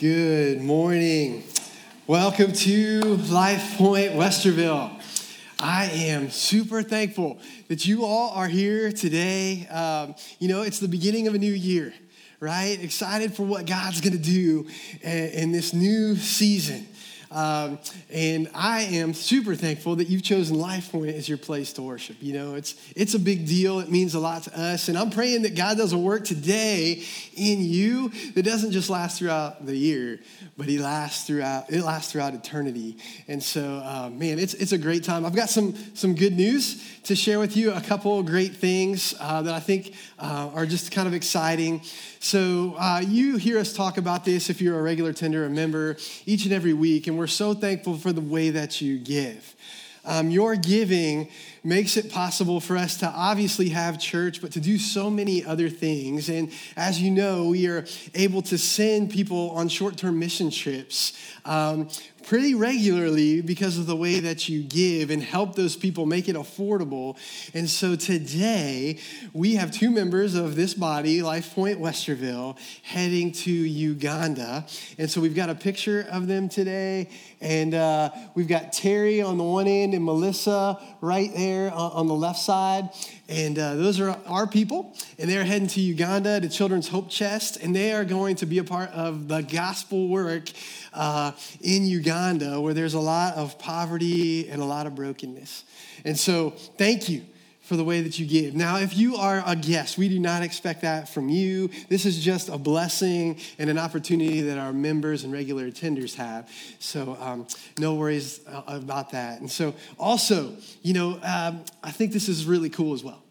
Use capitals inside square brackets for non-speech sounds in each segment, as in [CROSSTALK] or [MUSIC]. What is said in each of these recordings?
Good morning. Welcome to Life Point Westerville. I am super thankful that you all are here today. Um, you know, it's the beginning of a new year, right? Excited for what God's going to do in, in this new season. Um, and I am super thankful that you've chosen Life Point as your place to worship. You know, it's it's a big deal. It means a lot to us, and I'm praying that God does a work today in you that doesn't just last throughout the year, but He lasts throughout. It lasts throughout eternity. And so, uh, man, it's it's a great time. I've got some some good news to share with you. A couple great things uh, that I think uh, are just kind of exciting. So, uh, you hear us talk about this if you're a regular tender, a member, each and every week, and we're so thankful for the way that you give. Um, your giving makes it possible for us to obviously have church, but to do so many other things. And as you know, we are able to send people on short term mission trips. Um, pretty regularly because of the way that you give and help those people make it affordable. And so today, we have two members of this body, Life Point Westerville, heading to Uganda. And so we've got a picture of them today. And uh, we've got Terry on the one end and Melissa right there on the left side. And uh, those are our people. And they're heading to Uganda to Children's Hope Chest. And they are going to be a part of the gospel work uh, in Uganda where there's a lot of poverty and a lot of brokenness. And so, thank you for the way that you give. Now, if you are a guest, we do not expect that from you. This is just a blessing and an opportunity that our members and regular attenders have. So, um, no worries uh, about that. And so, also, you know, um, I think this is really cool as well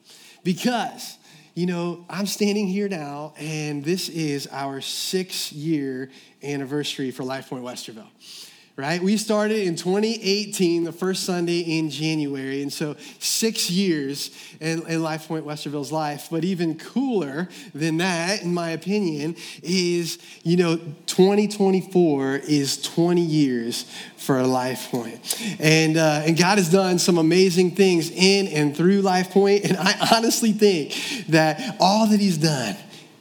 because you know, I'm standing here now, and this is our six year anniversary for Life Point Westerville right? We started in 2018, the first Sunday in January. And so six years in, in Life Point Westerville's life. But even cooler than that, in my opinion, is, you know, 2024 is 20 years for Life Point. And, uh, and God has done some amazing things in and through Life Point. And I honestly think that all that He's done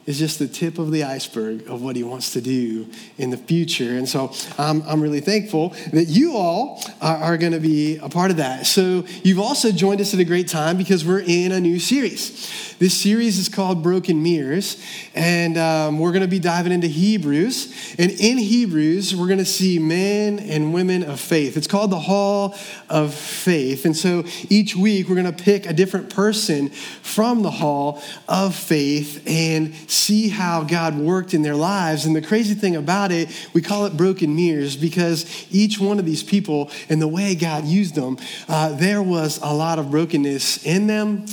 is just the tip of the iceberg of what he wants to do in the future. And so I'm, I'm really thankful that you all are, are going to be a part of that. So you've also joined us at a great time because we're in a new series. This series is called Broken Mirrors, and um, we're going to be diving into Hebrews. And in Hebrews, we're going to see men and women of faith. It's called the Hall of Faith. And so each week, we're going to pick a different person from the Hall of Faith and see how God worked in their lives. And the crazy thing about it, we call it broken mirrors because each one of these people and the way God used them, uh, there was a lot of brokenness in them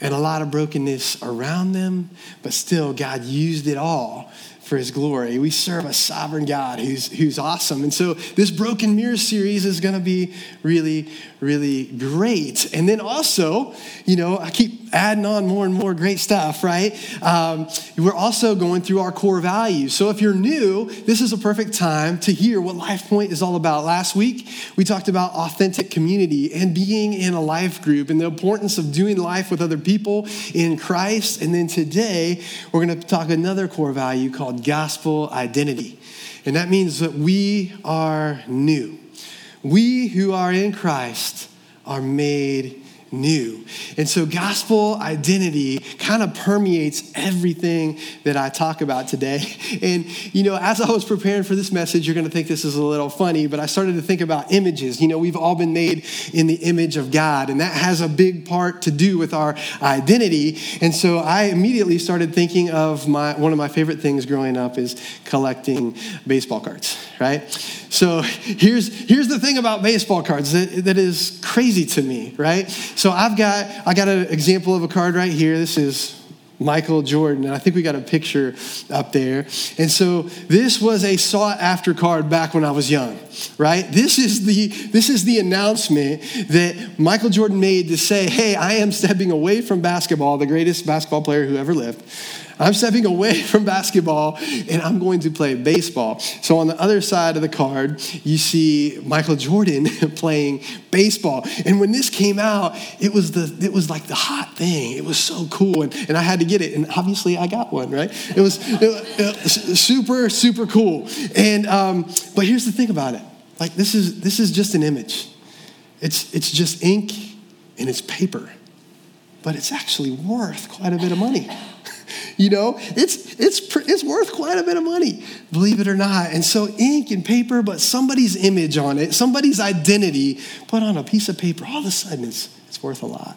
and a lot of brokenness around them, but still, God used it all for his glory. We serve a sovereign God who's, who's awesome. And so, this Broken Mirror series is going to be really, really great. And then also, you know, I keep adding on more and more great stuff, right? Um, we're also going through our core values. So if you're new, this is a perfect time to hear what Life Point is all about. Last week, we talked about authentic community and being in a life group and the importance of doing life with other people in Christ. And then today, we're going to talk another core value called gospel identity. And that means that we are new. We who are in Christ are made new. And so gospel identity kind of permeates everything that I talk about today. [LAUGHS] And, you know, as I was preparing for this message, you're going to think this is a little funny, but I started to think about images. You know, we've all been made in the image of God, and that has a big part to do with our identity. And so I immediately started thinking of my one of my favorite things growing up is collecting baseball cards, right? So [LAUGHS] here's, here's the thing about baseball cards that, that is crazy to me, right? So I've got, I got an example of a card right here. This is Michael Jordan, and I think we got a picture up there. And so this was a sought after card back when I was young, right? This is the this is the announcement that Michael Jordan made to say, "Hey, I am stepping away from basketball, the greatest basketball player who ever lived. I'm stepping away [LAUGHS] from basketball and I'm going to play baseball. So on the other side of the card, you see Michael Jordan [LAUGHS] playing baseball. And when this came out, it was the it was like the hot thing. It was so cool, and, and I had to get it. And obviously, I got one. Right? It was, it, it, super super cool. And um, but here's the thing about it. Like this is this is just an image. It's it's just ink and it's paper, but it's actually worth quite a bit of money. You know, it's, it's, it's worth quite a bit of money, believe it or not. And so, ink and paper, but somebody's image on it, somebody's identity put on a piece of paper, all of a sudden it's, it's worth a lot.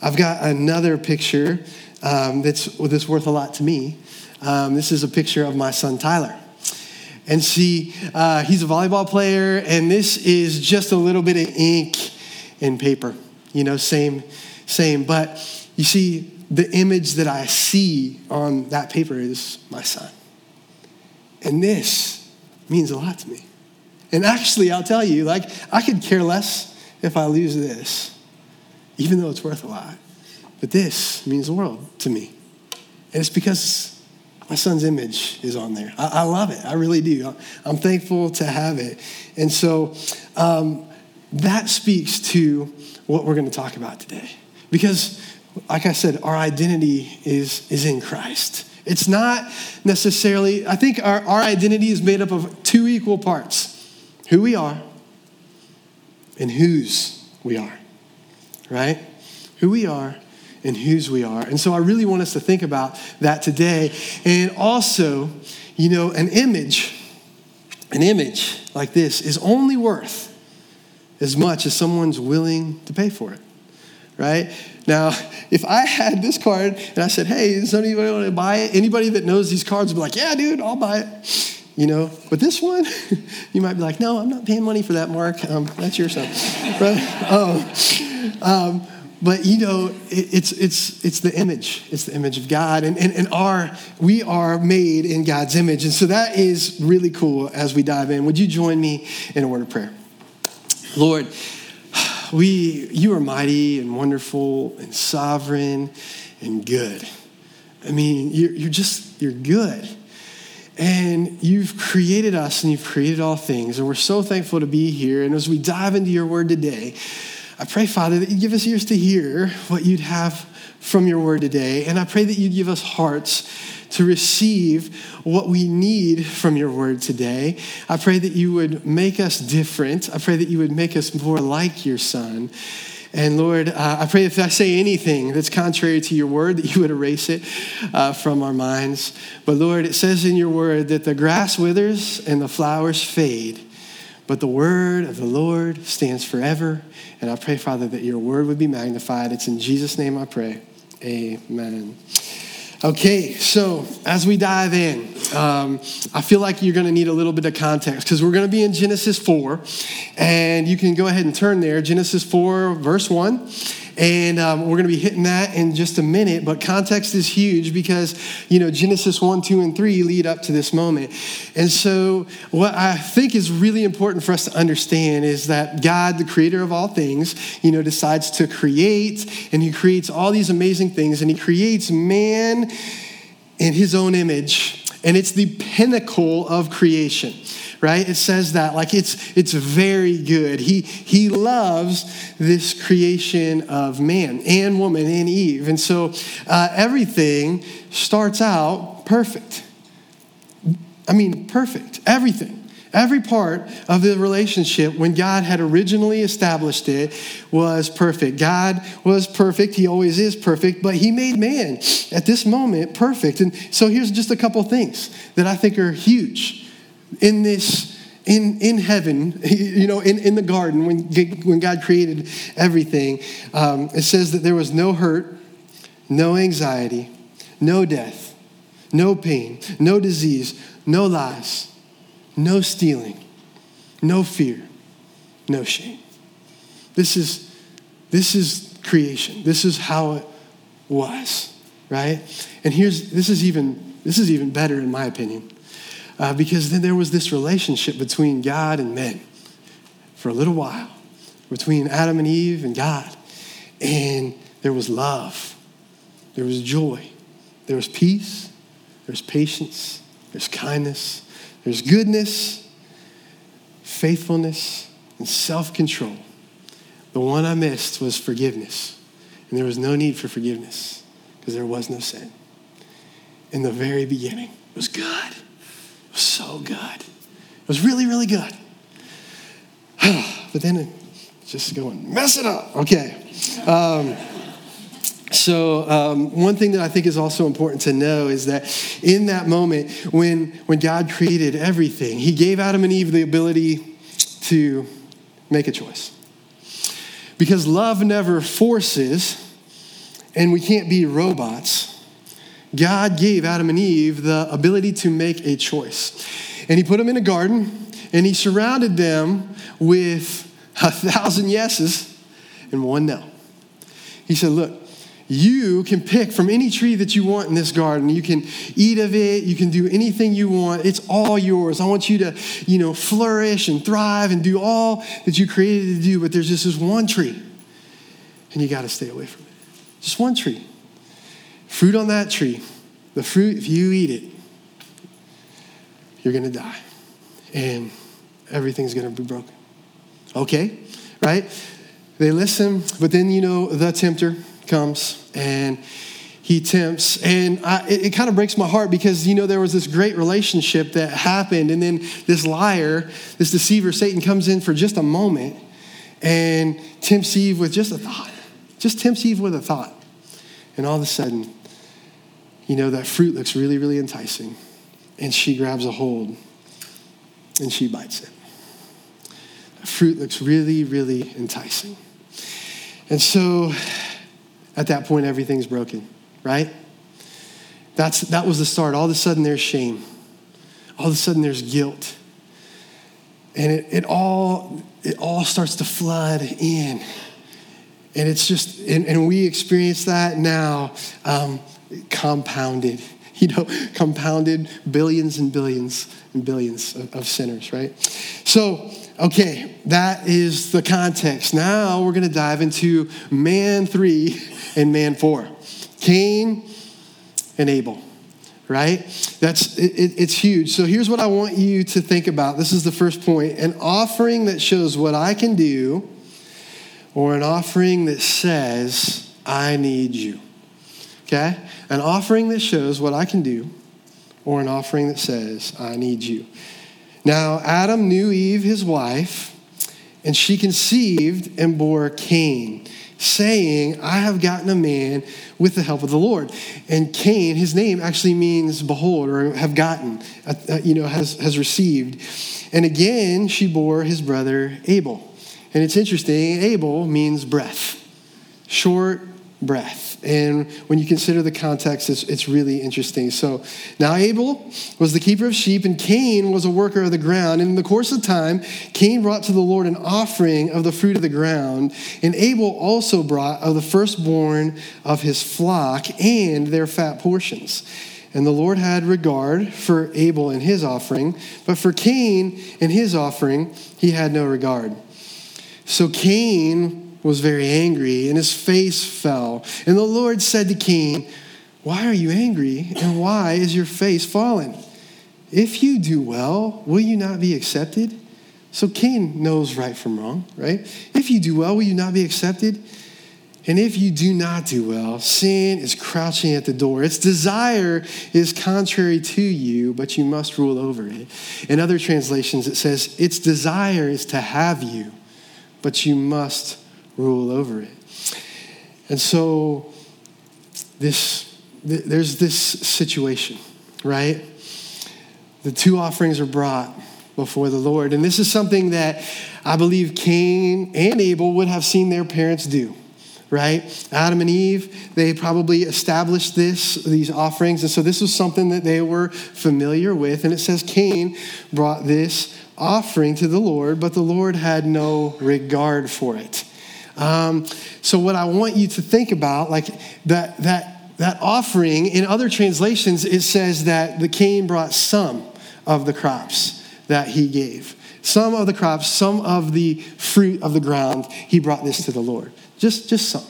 I've got another picture um, that's, that's worth a lot to me. Um, this is a picture of my son Tyler. And see, uh, he's a volleyball player, and this is just a little bit of ink and paper. You know, same, same. But you see, the image that I see on that paper is my son. And this means a lot to me. And actually, I'll tell you, like, I could care less if I lose this, even though it's worth a lot. But this means the world to me. And it's because my son's image is on there. I, I love it. I really do. I'm thankful to have it. And so um, that speaks to what we're going to talk about today. Because like I said, our identity is, is in Christ. It's not necessarily, I think our, our identity is made up of two equal parts who we are and whose we are, right? Who we are and whose we are. And so I really want us to think about that today. And also, you know, an image, an image like this is only worth as much as someone's willing to pay for it, right? Now, if I had this card and I said, hey, does anybody want to buy it? Anybody that knows these cards would be like, yeah, dude, I'll buy it. You know, but this one, [LAUGHS] you might be like, no, I'm not paying money for that, Mark. Um, that's your stuff. [LAUGHS] right? Oh. Um, but you know, it, it's, it's, it's the image. It's the image of God. And, and, and our, we are made in God's image. And so that is really cool as we dive in. Would you join me in a word of prayer? Lord, we, you are mighty and wonderful and sovereign and good. I mean, you're, you're just, you're good. And you've created us and you've created all things. And we're so thankful to be here. And as we dive into your word today, I pray, Father, that you give us ears to hear what you'd have from your word today. And I pray that you'd give us hearts to receive what we need from your word today. I pray that you would make us different. I pray that you would make us more like your son. And Lord, uh, I pray if I say anything that's contrary to your word, that you would erase it uh, from our minds. But Lord, it says in your word that the grass withers and the flowers fade, but the word of the Lord stands forever. And I pray, Father, that your word would be magnified. It's in Jesus' name I pray. Amen. Okay, so as we dive in, um, I feel like you're going to need a little bit of context because we're going to be in Genesis 4, and you can go ahead and turn there, Genesis 4, verse 1. And um, we're going to be hitting that in just a minute. But context is huge because, you know, Genesis 1, 2, and 3 lead up to this moment. And so, what I think is really important for us to understand is that God, the creator of all things, you know, decides to create, and He creates all these amazing things, and He creates man in His own image. And it's the pinnacle of creation right? It says that like it's it's very good. He he loves this creation of man and woman and Eve, and so uh, everything starts out perfect. I mean, perfect. Everything. Every part of the relationship, when God had originally established it, was perfect. God was perfect. He always is perfect, but He made man at this moment perfect. And so here's just a couple things that I think are huge in this in, in heaven, [LAUGHS] you know, in, in the garden, when, when God created everything, um, it says that there was no hurt, no anxiety, no death, no pain, no disease, no lies, no stealing, no fear, no shame. This is, this is creation. This is how it was, right? And here's, this is even, this is even better in my opinion uh, because then there was this relationship between God and men for a little while, between Adam and Eve and God. And there was love, there was joy, there was peace, there's patience, there's kindness, there's goodness, faithfulness, and self control. The one I missed was forgiveness. And there was no need for forgiveness because there was no sin. In the very beginning, it was good. Good. It was really, really good. [SIGHS] but then it just going, mess it up. Okay. Um, so, um, one thing that I think is also important to know is that in that moment, when, when God created everything, He gave Adam and Eve the ability to make a choice. Because love never forces, and we can't be robots, God gave Adam and Eve the ability to make a choice. And He put them in a garden, and He surrounded them with a thousand yeses and one no. He said, Look, you can pick from any tree that you want in this garden. You can eat of it. You can do anything you want. It's all yours. I want you to, you know, flourish and thrive and do all that you created to do. But there's just this one tree, and you got to stay away from it. Just one tree. Fruit on that tree. The fruit, if you eat it, you're going to die, and everything's going to be broken. Okay, right? They listen, but then you know the tempter comes and he tempts. And I, it, it kind of breaks my heart because, you know, there was this great relationship that happened. And then this liar, this deceiver, Satan, comes in for just a moment and tempts Eve with just a thought. Just tempts Eve with a thought. And all of a sudden, you know, that fruit looks really, really enticing. And she grabs a hold and she bites it. The fruit looks really, really enticing. And so at that point, everything's broken, right? That's, that was the start. All of a sudden, there's shame. All of a sudden, there's guilt. And it, it, all, it all starts to flood in. And it's just, and, and we experience that now um, compounded, [LAUGHS] you know, compounded billions and billions and billions of, of sinners, right? So, okay, that is the context. Now we're going to dive into man three [LAUGHS] and man four Cain and Abel, right? That's it, it, it's huge. So here's what I want you to think about. This is the first point an offering that shows what I can do, or an offering that says, I need you. Okay? An offering that shows what I can do, or an offering that says, I need you. Now, Adam knew Eve, his wife, and she conceived and bore Cain saying, I have gotten a man with the help of the Lord. And Cain, his name actually means behold or have gotten, uh, uh, you know, has, has received. And again, she bore his brother Abel. And it's interesting, Abel means breath, short breath. And when you consider the context, it's, it's really interesting. So now Abel was the keeper of sheep, and Cain was a worker of the ground. And in the course of time, Cain brought to the Lord an offering of the fruit of the ground. And Abel also brought of the firstborn of his flock and their fat portions. And the Lord had regard for Abel and his offering, but for Cain and his offering, he had no regard. So Cain was very angry, and his face fell. And the Lord said to Cain, Why are you angry, and why is your face fallen? If you do well, will you not be accepted? So Cain knows right from wrong, right? If you do well, will you not be accepted? And if you do not do well, sin is crouching at the door. Its desire is contrary to you, but you must rule over it. In other translations, it says, Its desire is to have you, but you must rule over it. And so this there's this situation, right? The two offerings are brought before the Lord. And this is something that I believe Cain and Abel would have seen their parents do, right? Adam and Eve, they probably established this, these offerings. And so this was something that they were familiar with. And it says Cain brought this offering to the Lord, but the Lord had no regard for it. Um, so what I want you to think about, like that that that offering in other translations, it says that the Cain brought some of the crops that he gave. Some of the crops, some of the fruit of the ground, he brought this to the Lord. Just, just some.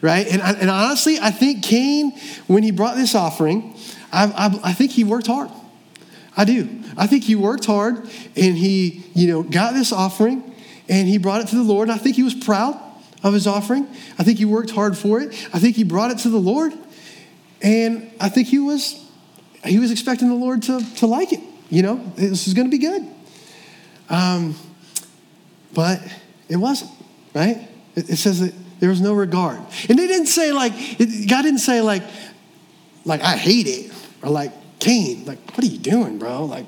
right? And, and honestly, I think Cain, when he brought this offering, I, I, I think he worked hard. I do. I think he worked hard and he, you know, got this offering and he brought it to the Lord. I think he was proud of his offering. I think he worked hard for it. I think he brought it to the Lord. And I think he was he was expecting the Lord to, to like it. You know, this is going to be good. Um, but it wasn't, right? It, it, says that there was no regard. And they didn't say like, it, God didn't say like, like, I hate it. Or like, Cain, like, what are you doing, bro? Like,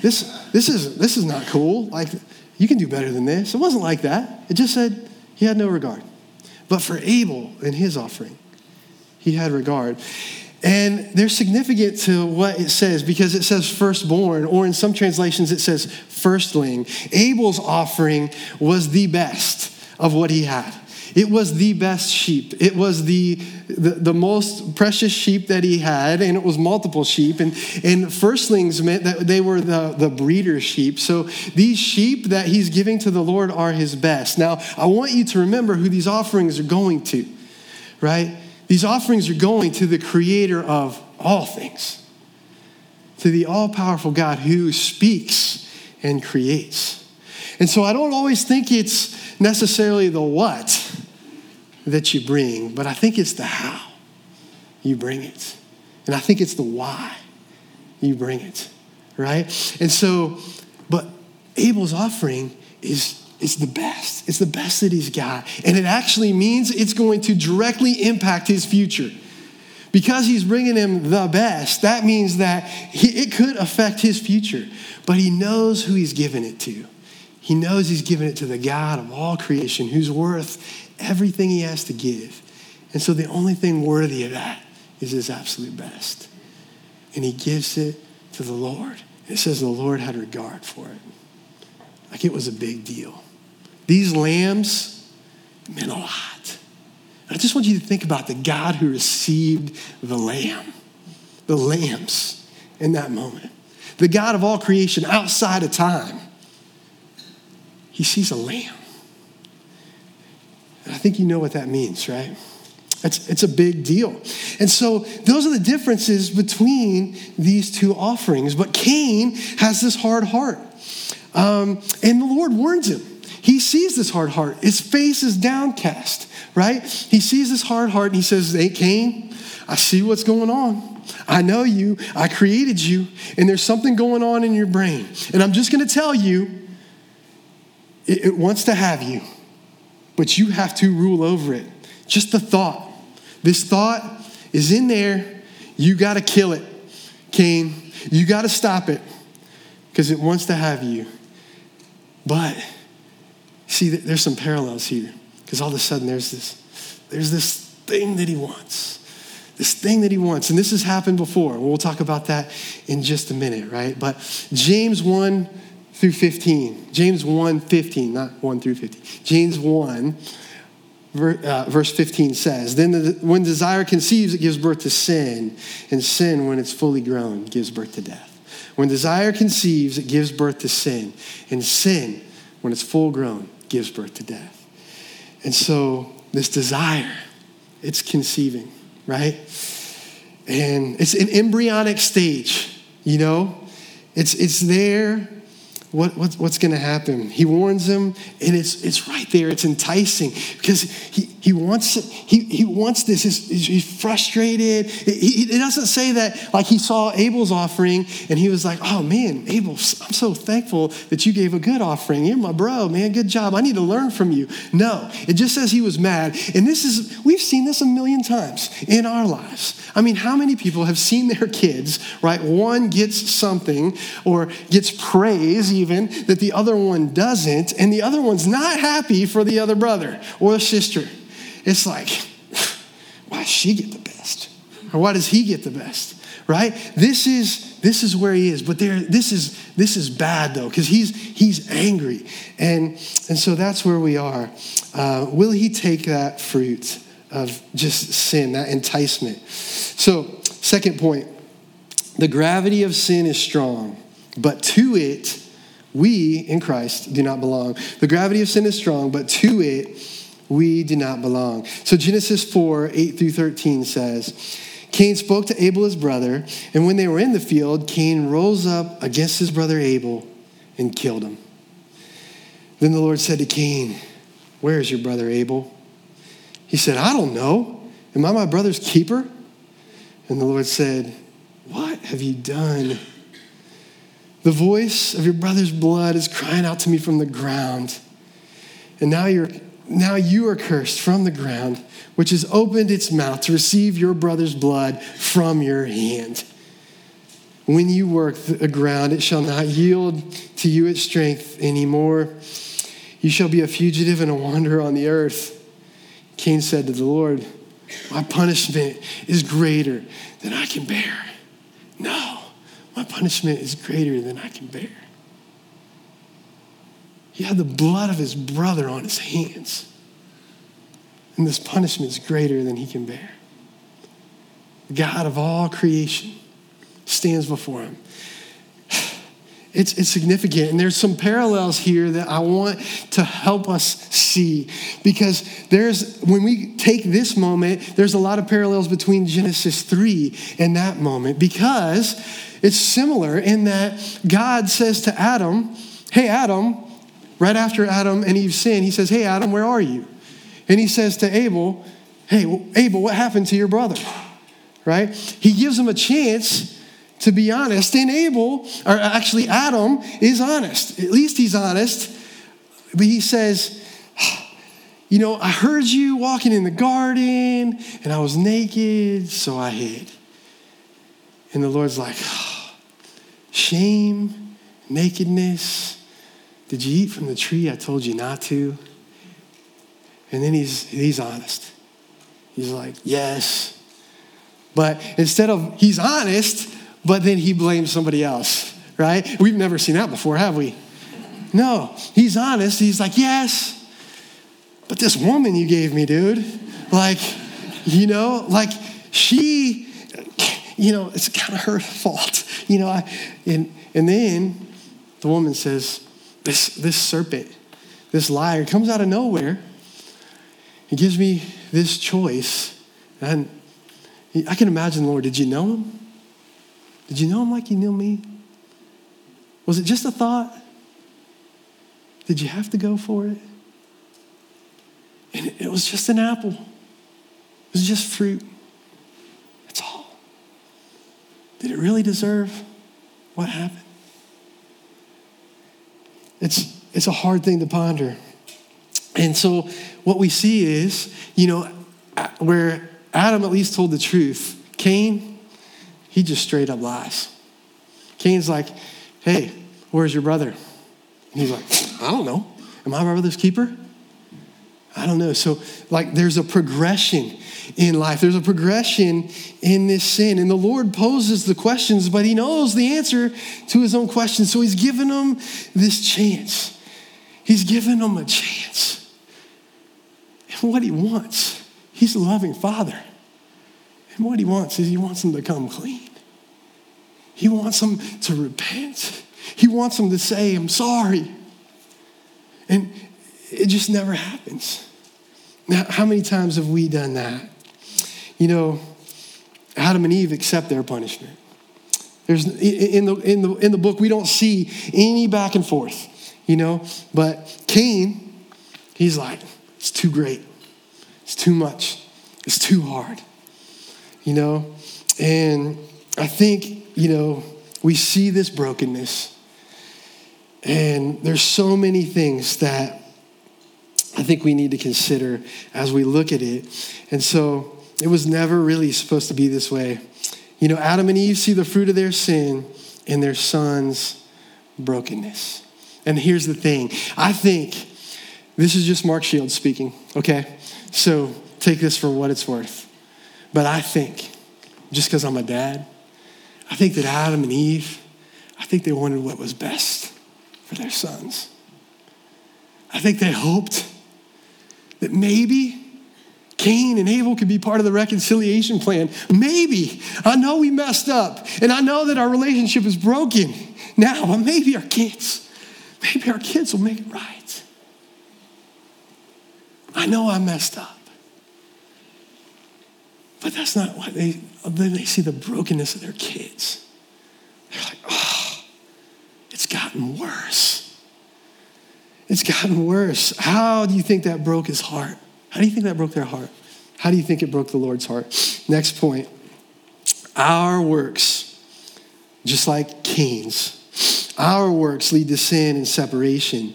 this, this, is, this is not cool. Like, you can do better than this. It wasn't like that. It just said he had no regard. But for Abel and his offering, he had regard. And they're significant to what it says because it says firstborn, or in some translations it says firstling. Abel's offering was the best of what he had. It was the best sheep. It was the, the, the, most precious sheep that he had, and it was multiple sheep. And, and firstlings meant that they were the, the breeder sheep. So these sheep that he's giving to the Lord are his best. Now, I want you to remember who these offerings are going to, right? These offerings are going to the creator of all things, to the all powerful God who speaks and creates. And so I don't always think it's necessarily the what that you bring, but I think it's the how you bring it. And I think it's the why you bring it, right? And so, but Abel's offering is it's the best. It's the best that he's got. And it actually means it's going to directly impact his future. Because he's bringing him the best, that means that he, it could affect his future. But he knows who he's giving it to. He knows he's giving it to the God of all creation who's worth everything he has to give. And so the only thing worthy of that is his absolute best. And he gives it to the Lord. It says the Lord had regard for it. Like it was a big deal. These lambs meant a lot. And I just want you to think about the God who received the lamb, the lambs in that moment. The God of all creation outside of time. He sees a lamb. And I think you know what that means, right? It's, it's a big deal. And so those are the differences between these two offerings. But Cain has this hard heart. Um, and the Lord warns him. He sees this hard heart. His face is downcast, right? He sees this hard heart and he says, Hey, Cain, I see what's going on. I know you. I created you, and there's something going on in your brain. And I'm just going to tell you, it, it wants to have you, but you have to rule over it. Just the thought. This thought is in there. You got to kill it, Cain. You got to stop it because it wants to have you. But see, there's some parallels here because all of a sudden there's this, there's this thing that he wants. This thing that he wants. And this has happened before. We'll talk about that in just a minute, right? But James 1 through 15. James 1 15, not 1 through 15. James 1, uh, verse 15 says, Then the, when desire conceives, it gives birth to sin, and sin, when it's fully grown, gives birth to death. When desire conceives, it gives birth to sin, and sin, when it's full grown, gives birth to death. And so this desire, it's conceiving, right? And it's an embryonic stage, you know? It's, it's there what, what, what's going to happen. He warns him, and it's, it's right there. It's enticing because he, he, wants, he, he wants this. He's, he's frustrated. He, he, doesn't say that like he saw Abel's offering and he was like, oh man, Abel, I'm so thankful that you gave a good offering. You're my bro, man. Good job. I need to learn from you. No, it just says he was mad. And this is, we've seen this a million times in our lives. I mean, how many people have seen their kids, right? One gets something or gets praise even that the other one doesn't, and the other one's not happy for the other brother or sister. It's like, why does she get the best? Or why does he get the best? Right? This is this is where he is. But there, this is this is bad though, because he's he's angry. And and so that's where we are. Uh, will he take that fruit of just sin, that enticement? So, second point, the gravity of sin is strong, but to it we in Christ do not belong. The gravity of sin is strong, but to it we do not belong. So Genesis 4 8 through 13 says, Cain spoke to Abel, his brother, and when they were in the field, Cain rose up against his brother Abel and killed him. Then the Lord said to Cain, Where is your brother Abel? He said, I don't know. Am I my brother's keeper? And the Lord said, What have you done? The voice of your brother's blood is crying out to me from the ground. And now you're now you are cursed from the ground, which has opened its mouth to receive your brother's blood from your hand. When you work the ground, it shall not yield to you its strength anymore. You shall be a fugitive and a wanderer on the earth. Cain said to the Lord, My punishment is greater than I can bear. No, my punishment is greater than I can bear. He had the blood of his brother on his hands. And this punishment is greater than he can bear. The God of all creation stands before him. It's, it's significant. And there's some parallels here that I want to help us see because there's, when we take this moment, there's a lot of parallels between Genesis 3 and that moment because it's similar in that God says to Adam, Hey, Adam, right after Adam and Eve sin, he says, Hey, Adam, where are you? And he says to Abel, Hey, Abel, what happened to your brother? Right? He gives him a chance to be honest. And Abel, or actually Adam, is honest. At least he's honest. But he says, You know, I heard you walking in the garden and I was naked, so I hid. And the Lord's like, Shame, nakedness, did you eat from the tree I told you not to? And then he's, he's honest. He's like, Yes. But instead of, he's honest, but then he blames somebody else, right? We've never seen that before, have we? No, he's honest. He's like, Yes, but this woman you gave me, dude, like, you know, like she, you know, it's kind of her fault, you know. I, and, and then the woman says, this, this serpent, this liar comes out of nowhere. He gives me this choice. And I can imagine, Lord, did you know him? Did you know him like you knew me? Was it just a thought? Did you have to go for it? And it was just an apple. It was just fruit. That's all. Did it really deserve what happened? It's, it's a hard thing to ponder. And so what we see is, you know, where Adam at least told the truth, Cain, he just straight up lies. Cain's like, hey, where's your brother? And he's like, I don't know. Am I my brother's keeper? I don't know. So, like, there's a progression in life. There's a progression in this sin. And the Lord poses the questions, but He knows the answer to His own questions. So He's given them this chance. He's given them a chance. And what He wants, He's a loving Father. And what He wants is He wants them to come clean. He wants them to repent. He wants them to say, I'm sorry. And it just never happens. Now, how many times have we done that? You know, Adam and Eve accept their punishment. There's in the in the in the book we don't see any back and forth, you know. But Cain, he's like, it's too great, it's too much, it's too hard, you know. And I think you know we see this brokenness, and there's so many things that I think we need to consider as we look at it. And so it was never really supposed to be this way. You know, Adam and Eve see the fruit of their sin in their son's brokenness. And here's the thing I think this is just Mark Shields speaking, okay? So take this for what it's worth. But I think, just because I'm a dad, I think that Adam and Eve, I think they wanted what was best for their sons. I think they hoped that maybe Cain and Abel could be part of the reconciliation plan. Maybe. I know we messed up, and I know that our relationship is broken now, but maybe our kids, maybe our kids will make it right. I know I messed up. But that's not what they, then they see the brokenness of their kids. They're like, oh, it's gotten worse. It's gotten worse. How do you think that broke his heart? How do you think that broke their heart? How do you think it broke the Lord's heart? Next point. Our works, just like Cain's, our works lead to sin and separation,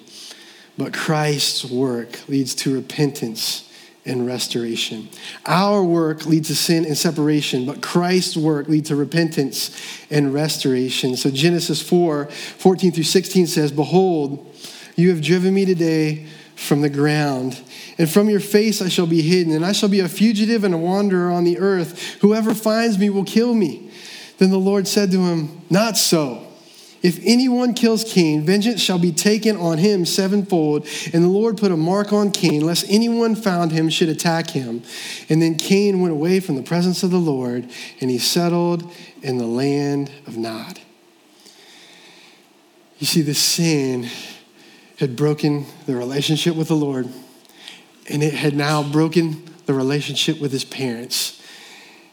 but Christ's work leads to repentance and restoration. Our work leads to sin and separation, but Christ's work leads to repentance and restoration. So Genesis 4 14 through 16 says, Behold, you have driven me today from the ground, and from your face I shall be hidden, and I shall be a fugitive and a wanderer on the earth. Whoever finds me will kill me. Then the Lord said to him, Not so. If anyone kills Cain, vengeance shall be taken on him sevenfold. And the Lord put a mark on Cain, lest anyone found him should attack him. And then Cain went away from the presence of the Lord, and he settled in the land of Nod. You see, the sin had broken the relationship with the Lord, and it had now broken the relationship with his parents.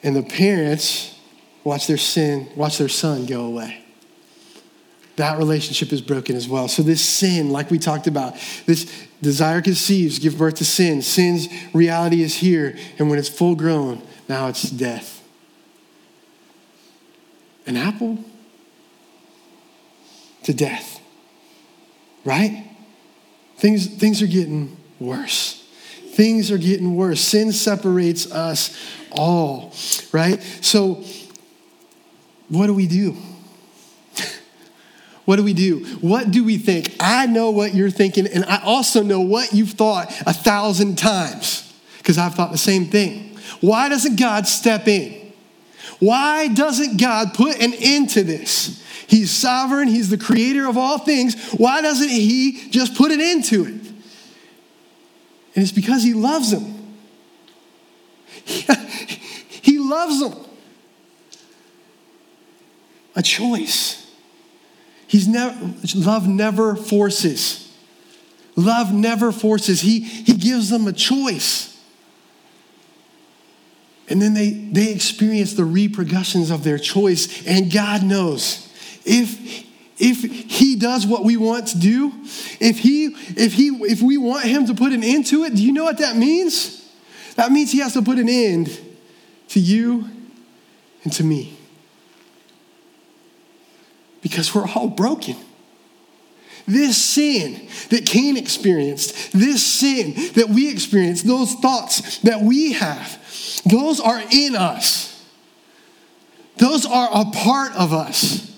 And the parents watch their sin, watch their son go away that relationship is broken as well. So, this sin, like we talked about, this desire conceives, give birth to sin. Sin's reality is here, and when it's full grown, now it's death. An apple to death, right? Things, things are getting worse. Things are getting worse. Sin separates us all, right? So, what do we do? What do we do? What do we think? I know what you're thinking, and I also know what you've thought a thousand times because I've thought the same thing. Why doesn't God step in? Why doesn't God put an end to this? He's sovereign, He's the creator of all things. Why doesn't He just put an end to it? And it's because He loves them. [LAUGHS] He loves them. A choice. He's never, love never forces. Love never forces. He, he gives them a choice. And then they, they experience the repercussions of their choice. And God knows if, if he does what we want to do, if, he, if, he, if we want him to put an end to it, do you know what that means? That means he has to put an end to you and to me because we're all broken. This sin that Cain experienced, this sin that we experience, those thoughts that we have, those are in us. Those are a part of us.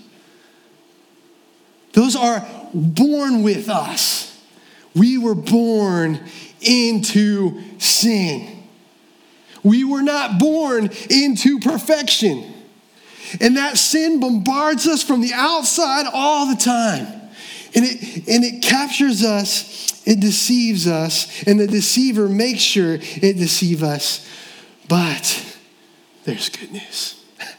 Those are born with us. We were born into sin. We were not born into perfection. And that sin bombards us from the outside all the time. And it, and it captures us, it deceives us, and the deceiver makes sure it deceives us. But there's good news. [LAUGHS]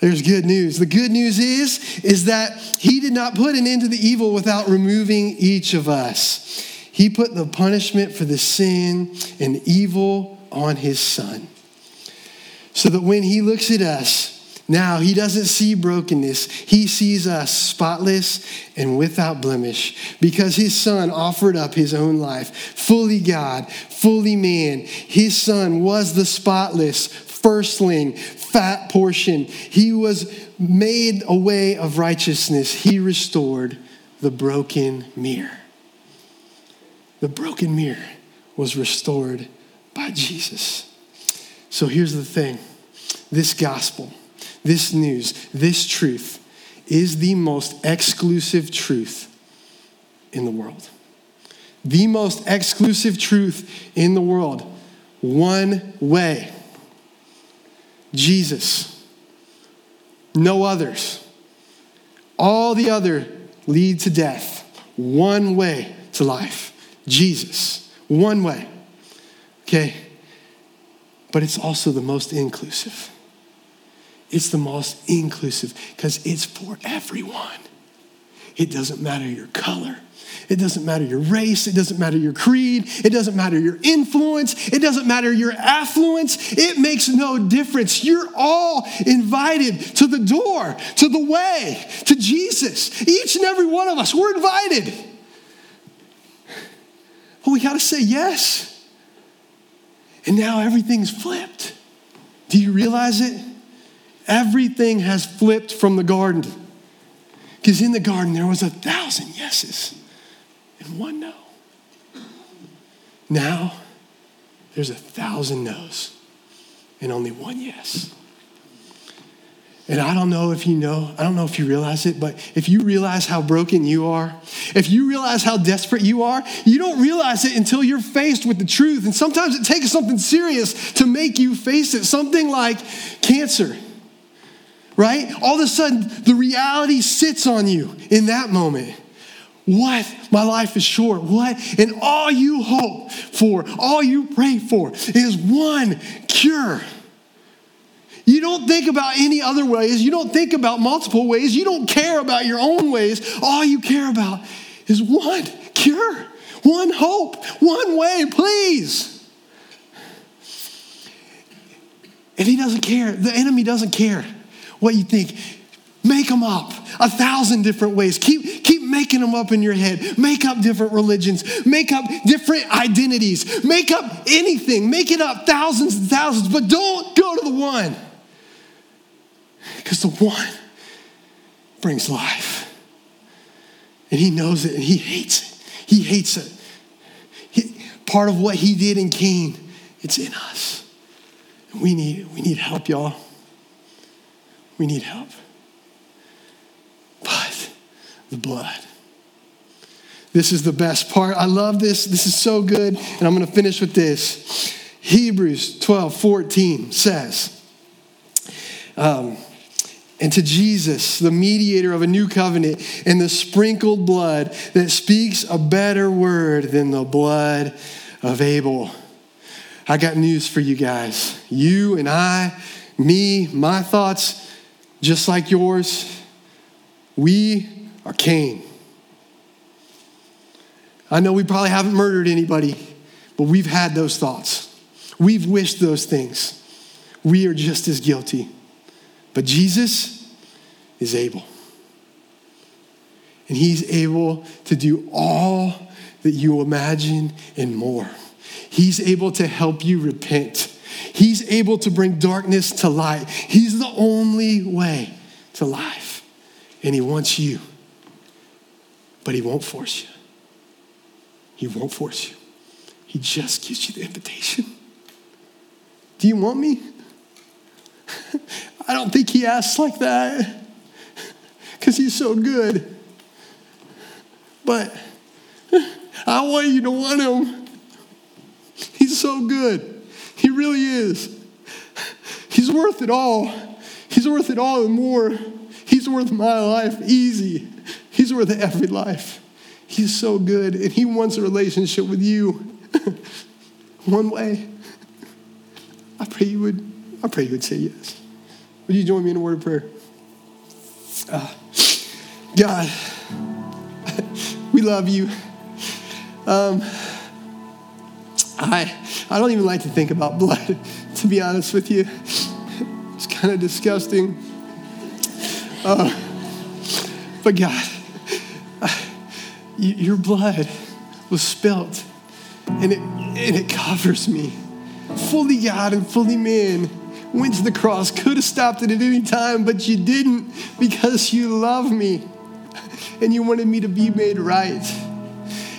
There's good news. The good news is, is that he did not put an end to the evil without removing each of us. He put the punishment for the sin and evil on his son. So that when he looks at us, now, he doesn't see brokenness. He sees us spotless and without blemish because his son offered up his own life, fully God, fully man. His son was the spotless, firstling, fat portion. He was made a way of righteousness. He restored the broken mirror. The broken mirror was restored by Jesus. So here's the thing this gospel this news, this truth, is the most exclusive truth in the world. The most exclusive truth in the world. One way Jesus. No others. All the other lead to death. One way to life. Jesus. One way. Okay? But it's also the most inclusive. It's the most inclusive because it's for everyone. It doesn't matter your color. It doesn't matter your race. It doesn't matter your creed. It doesn't matter your influence. It doesn't matter your affluence. It makes no difference. You're all invited to the door, to the way, to Jesus. Each and every one of us, we're invited. But we got to say yes. And now everything's flipped. Do you realize it? Everything has flipped from the garden. Because in the garden, there was a thousand yeses and one no. Now, there's a thousand no's and only one yes. And I don't know if you know, I don't know if you realize it, but if you realize how broken you are, if you realize how desperate you are, you don't realize it until you're faced with the truth. And sometimes it takes something serious to make you face it, something like cancer, right? All of a sudden, the reality sits on you in that moment. What? My life is short. What? And all you hope for, all you pray for is one cure. You don't think about any other ways. You don't think about multiple ways. You don't care about your own ways. All you care about is one cure, one hope, one way, please. And he doesn't care. The enemy doesn't care what you think. Make them up a thousand different ways. Keep, keep making them up in your head. Make up different religions. Make up different identities. Make up anything. Make it up thousands and thousands, but don't go to the one. Because the one brings life. And he knows it and he hates it. He hates it. He, part of what he did in Cain, it's in us. We need, we need help, y'all. We need help. But the blood. This is the best part. I love this. This is so good. And I'm going to finish with this. Hebrews 12 14 says, um, and to Jesus, the mediator of a new covenant, and the sprinkled blood that speaks a better word than the blood of Abel. I got news for you guys. You and I, me, my thoughts, just like yours, we are Cain. I know we probably haven't murdered anybody, but we've had those thoughts. We've wished those things. We are just as guilty. But Jesus is able. And he's able to do all that you imagine and more. He's able to help you repent. He's able to bring darkness to light. He's the only way to life. And he wants you, but he won't force you. He won't force you. He just gives you the invitation. Do you want me? [LAUGHS] I don't think he asks like that because he's so good. But [LAUGHS] I want you to want him. He's so good. Really is. He's worth it all. He's worth it all and more. He's worth my life easy. He's worth every life. He's so good, and he wants a relationship with you. [LAUGHS] One way. I pray you would. I pray you would say yes. Would you join me in a word of prayer? Uh, God, [LAUGHS] we love you. Um, I, I don't even like to think about blood, [LAUGHS] to be honest with you. It's kind of disgusting. Uh, but God, uh, your blood was spilt, and it, and it covers me. Fully God and fully man went to the cross, could have stopped it at any time, but you didn't because you love me and you wanted me to be made right.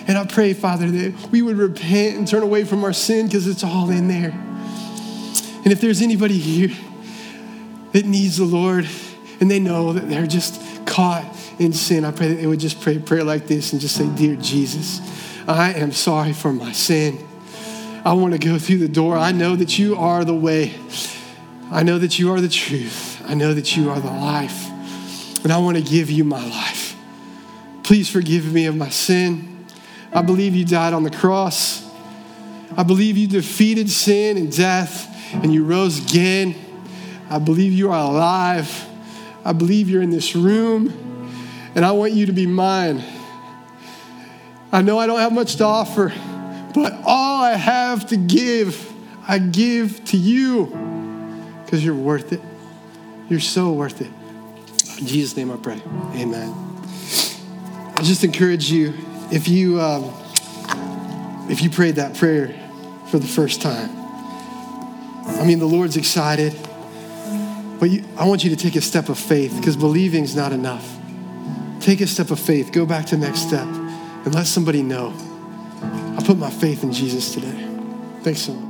And I pray, Father, that we would repent and turn away from our sin because it's all in there. And if there's anybody here that needs the Lord and they know that they're just caught in sin, I pray that they would just pray a prayer like this and just say, Dear Jesus, I am sorry for my sin. I want to go through the door. I know that you are the way. I know that you are the truth. I know that you are the life. And I want to give you my life. Please forgive me of my sin. I believe you died on the cross. I believe you defeated sin and death and you rose again. I believe you are alive. I believe you're in this room. and I want you to be mine. I know I don't have much to offer, but all I have to give, I give to you because you're worth it. You're so worth it. In Jesus' name I pray. Amen. I just encourage you if you um, if you prayed that prayer for the first time. I mean, the Lord's excited, but you, I want you to take a step of faith because believing is not enough. Take a step of faith. Go back to the next step and let somebody know. I put my faith in Jesus today. Thanks so much.